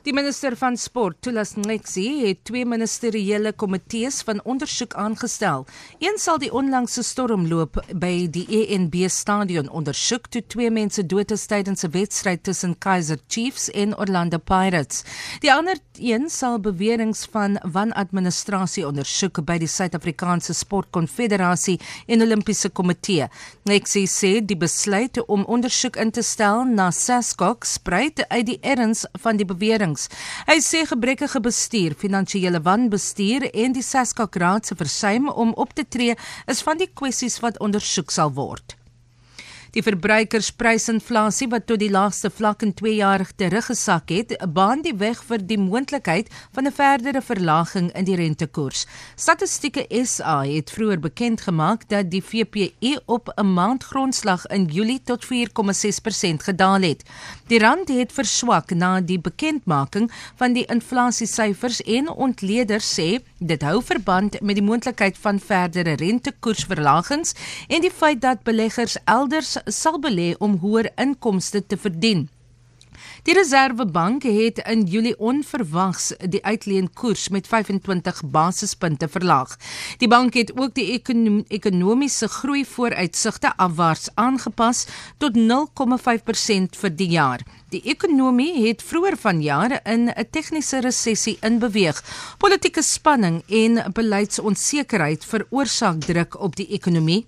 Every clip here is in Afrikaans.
Die minister van Sport, Tulas Nxesi, het twee ministeriële komitees van ondersoek aangestel. Een sal die onlangse stormloop by die ENB stadion ondersoek toe twee mense dood is tydens 'n wedstryd tussen Kaizer Chiefs en Orlando Pirates. Die ander een sal beweringe van wanadministrasie ondersoek by die Suid-Afrikaanse Sportkonfederasie en Olimpiese Komitee. Nxesi sê die besluit om ondersoek in te stel na SASCOC spruit uit die erns van die bewering bepalings. Hy sê gebrekkige bestuur, finansiële wanbestuur en die Saskak Raad se versuim om op te tree is van die kwessies wat ondersoek sal word. Die verbruikersprysinflasie wat tot die laagste vlak in 2 jaar teruggesak het, baan die weg vir die moontlikheid van 'n verdere verlaging in die rentekoers. Statistieke SA het vroeër bekend gemaak dat die VPE op 'n maandgrondslag in Julie tot 4,6% gedaal het. Die rand het verswak na die bekendmaking van die inflasiesyfers en ontleeders sê dit hou verband met die moontlikheid van verdere rentekoersverlagings en die feit dat beleggers elders sal belê om hoër inkomste te verdien. Die Reserwebank het in Julie onverwags die uitleenkoers met 25 basispunte verlaag. Die bank het ook die ekonom ekonomiese groei vooruitsigte afwaarts aangepas tot 0,5% vir die jaar. Die ekonomie het vroeër vanjaar in 'n tegniese resessie inbeweeg. Politieke spanning en beleidsonsekerheid veroorsaak druk op die ekonomie.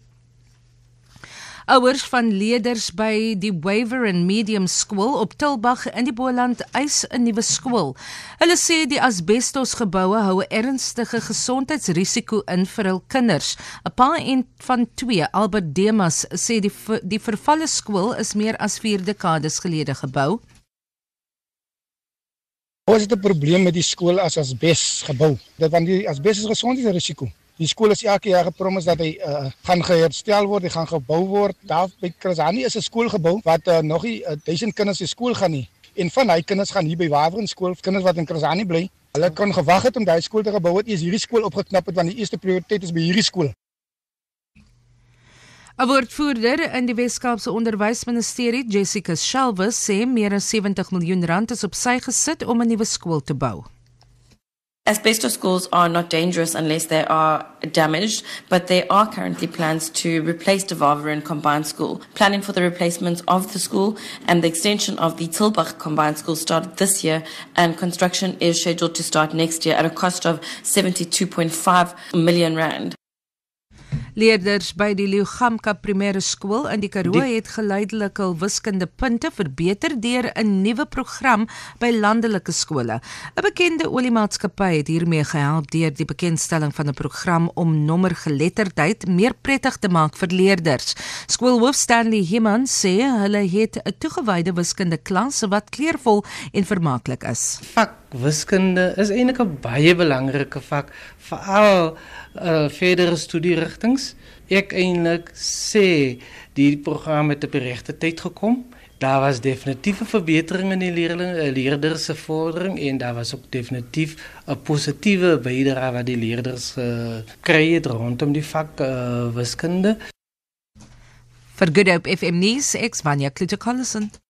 Ouers van leerders by die Waveren Medium Skool op Tilbag in die Boland eis 'n nuwe skool. Hulle sê die asbestos geboue hou 'n ernstige gesondheidsrisiko in vir hul kinders. 'n Pa en van 2, Albert Demas, sê die die vervalle skool is meer as 4 dekades gelede gebou. Ons het 'n probleem met die skool as asbes gebou. Dit want die asbes is gesondheidsrisiko. Die skool is elke jaar gepromis dat hy uh, gaan geherstel word, hy gaan gebou word. Daar by Krasani is 'n skool gebou wat uh, nog nie uh, duisend kinders se skool gaan nie. En van hy kinders gaan hier by Waweren skool, kinders wat in Krasani bly. Hulle kan gewag het om daai skool te gebou het, eers hierdie skool opgeknap het want die eerste prioriteit is by hierdie skool. 'n Woordvoerder in die Wes-Kaapse Onderwysministerie, Jessica Shelwe, sê meer as 70 miljoen rand is op sy gesit om 'n nuwe skool te bou. Asbestos schools are not dangerous unless they are damaged, but there are currently plans to replace De Vaveren Combined School. Planning for the replacement of the school and the extension of the Tilbach Combined School started this year, and construction is scheduled to start next year at a cost of 72.5 million rand. Leerders by die Leugamka Primêre Skool in die Karoo die... het geleidelik hul wiskundepunte verbeter deur 'n nuwe program by landelike skole. 'n Bekende oliemaatskappy het hiermee gehelp deur die bekendstelling van 'n program om nommergeletterdheid meer prettig te maak vir leerders. Skoolhoof Stanley Himan sê hulle het 'n toegewyde wiskunde klas wat kleurvol en vermaaklik is. Vak wiskunde is eintlik 'n baie belangrike vak veral uh, verdere studierigtinge. Ek eintlik sê die program het op die regte tyd gekom. Daar was definitief 'n verbetering in die leerling uh, leerders se vordering en daar was ook definitief 'n positiewe bydrae wat die leerders uh, kry het rondom die vak uh, wiskunde. Vir Good Hope FM nuus, ek Vanya Klitschkollison.